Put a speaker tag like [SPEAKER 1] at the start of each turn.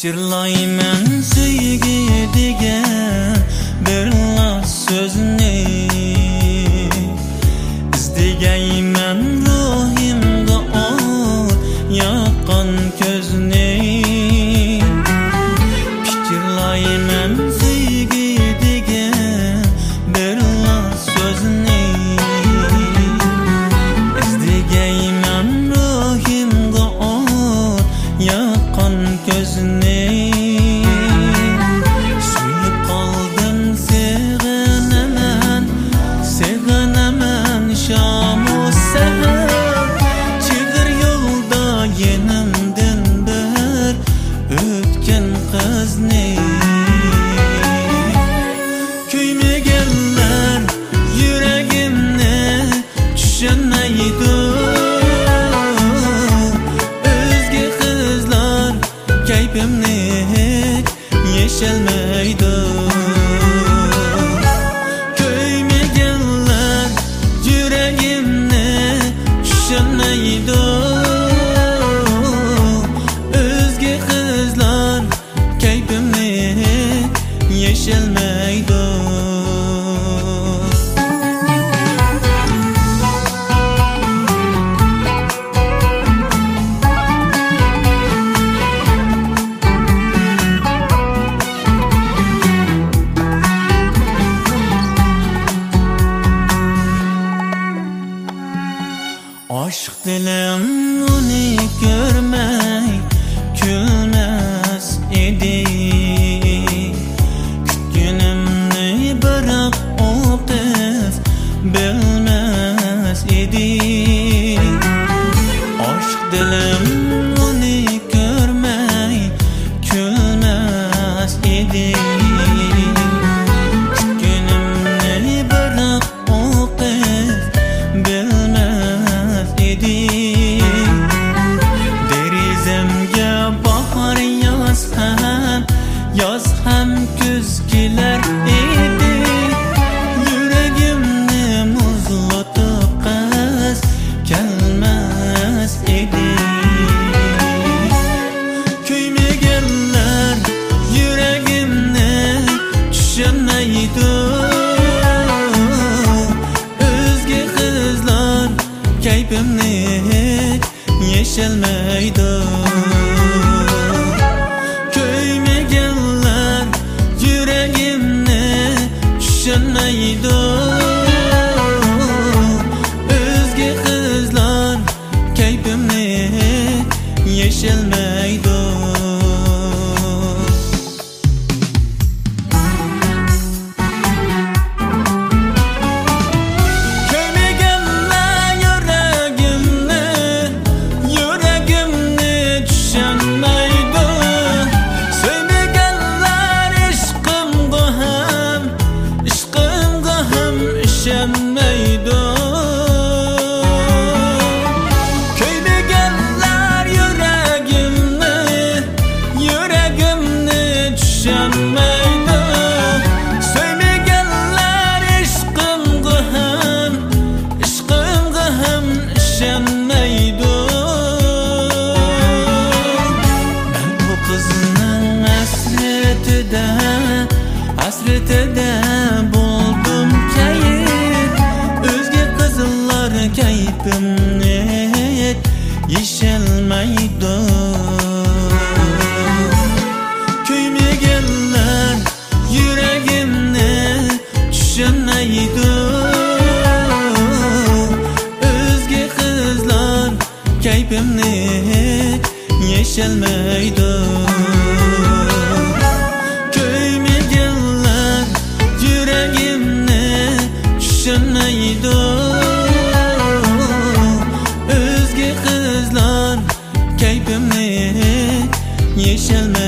[SPEAKER 1] Cırlayım 鲜美的 boyda geller yüreğimle Yüreğimle düşenmeyi yeşilmeydi. Köyüme geller yüreğimni düşünmeydi Özge kızlar keyfimni yeşilmeydi. Köyüme geller yüreğimni düşünmeydi shall